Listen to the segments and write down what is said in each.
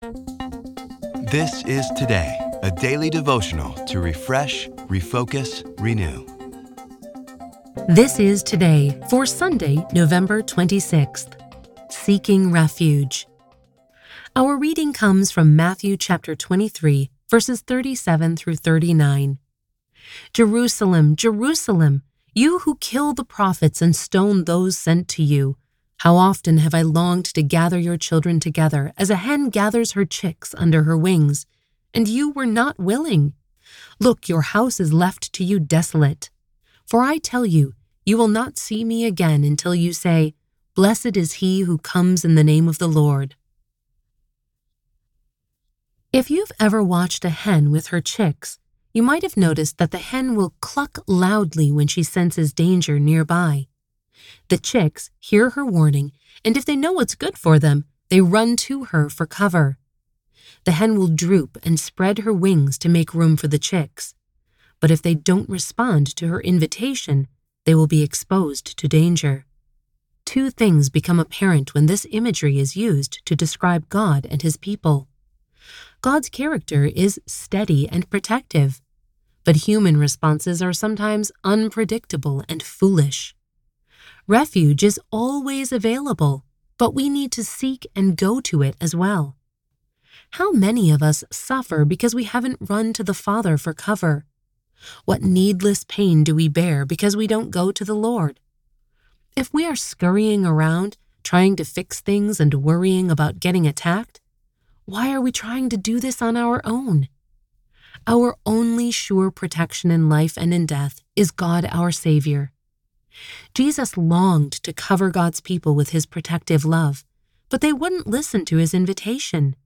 This is Today, a daily devotional to refresh, refocus, renew. This is Today for Sunday, November 26th. Seeking Refuge. Our reading comes from Matthew chapter 23, verses 37 through 39. Jerusalem, Jerusalem, you who kill the prophets and stone those sent to you. How often have I longed to gather your children together as a hen gathers her chicks under her wings, and you were not willing. Look, your house is left to you desolate. For I tell you, you will not see me again until you say, Blessed is he who comes in the name of the Lord. If you've ever watched a hen with her chicks, you might have noticed that the hen will cluck loudly when she senses danger nearby. The chicks hear her warning, and if they know what's good for them, they run to her for cover. The hen will droop and spread her wings to make room for the chicks. But if they don't respond to her invitation, they will be exposed to danger. Two things become apparent when this imagery is used to describe God and his people. God's character is steady and protective, but human responses are sometimes unpredictable and foolish. Refuge is always available, but we need to seek and go to it as well. How many of us suffer because we haven't run to the Father for cover? What needless pain do we bear because we don't go to the Lord? If we are scurrying around, trying to fix things and worrying about getting attacked, why are we trying to do this on our own? Our only sure protection in life and in death is God our Savior. Jesus longed to cover God's people with his protective love, but they wouldn't listen to his invitation.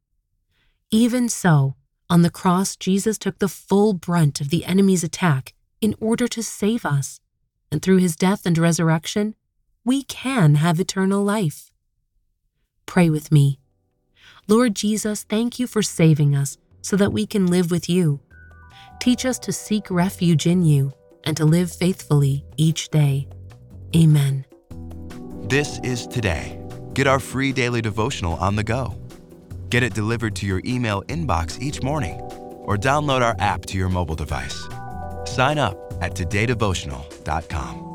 Even so, on the cross, Jesus took the full brunt of the enemy's attack in order to save us, and through his death and resurrection, we can have eternal life. Pray with me. Lord Jesus, thank you for saving us so that we can live with you. Teach us to seek refuge in you and to live faithfully each day. Amen. This is Today. Get our free daily devotional on the go. Get it delivered to your email inbox each morning or download our app to your mobile device. Sign up at todaydevotional.com.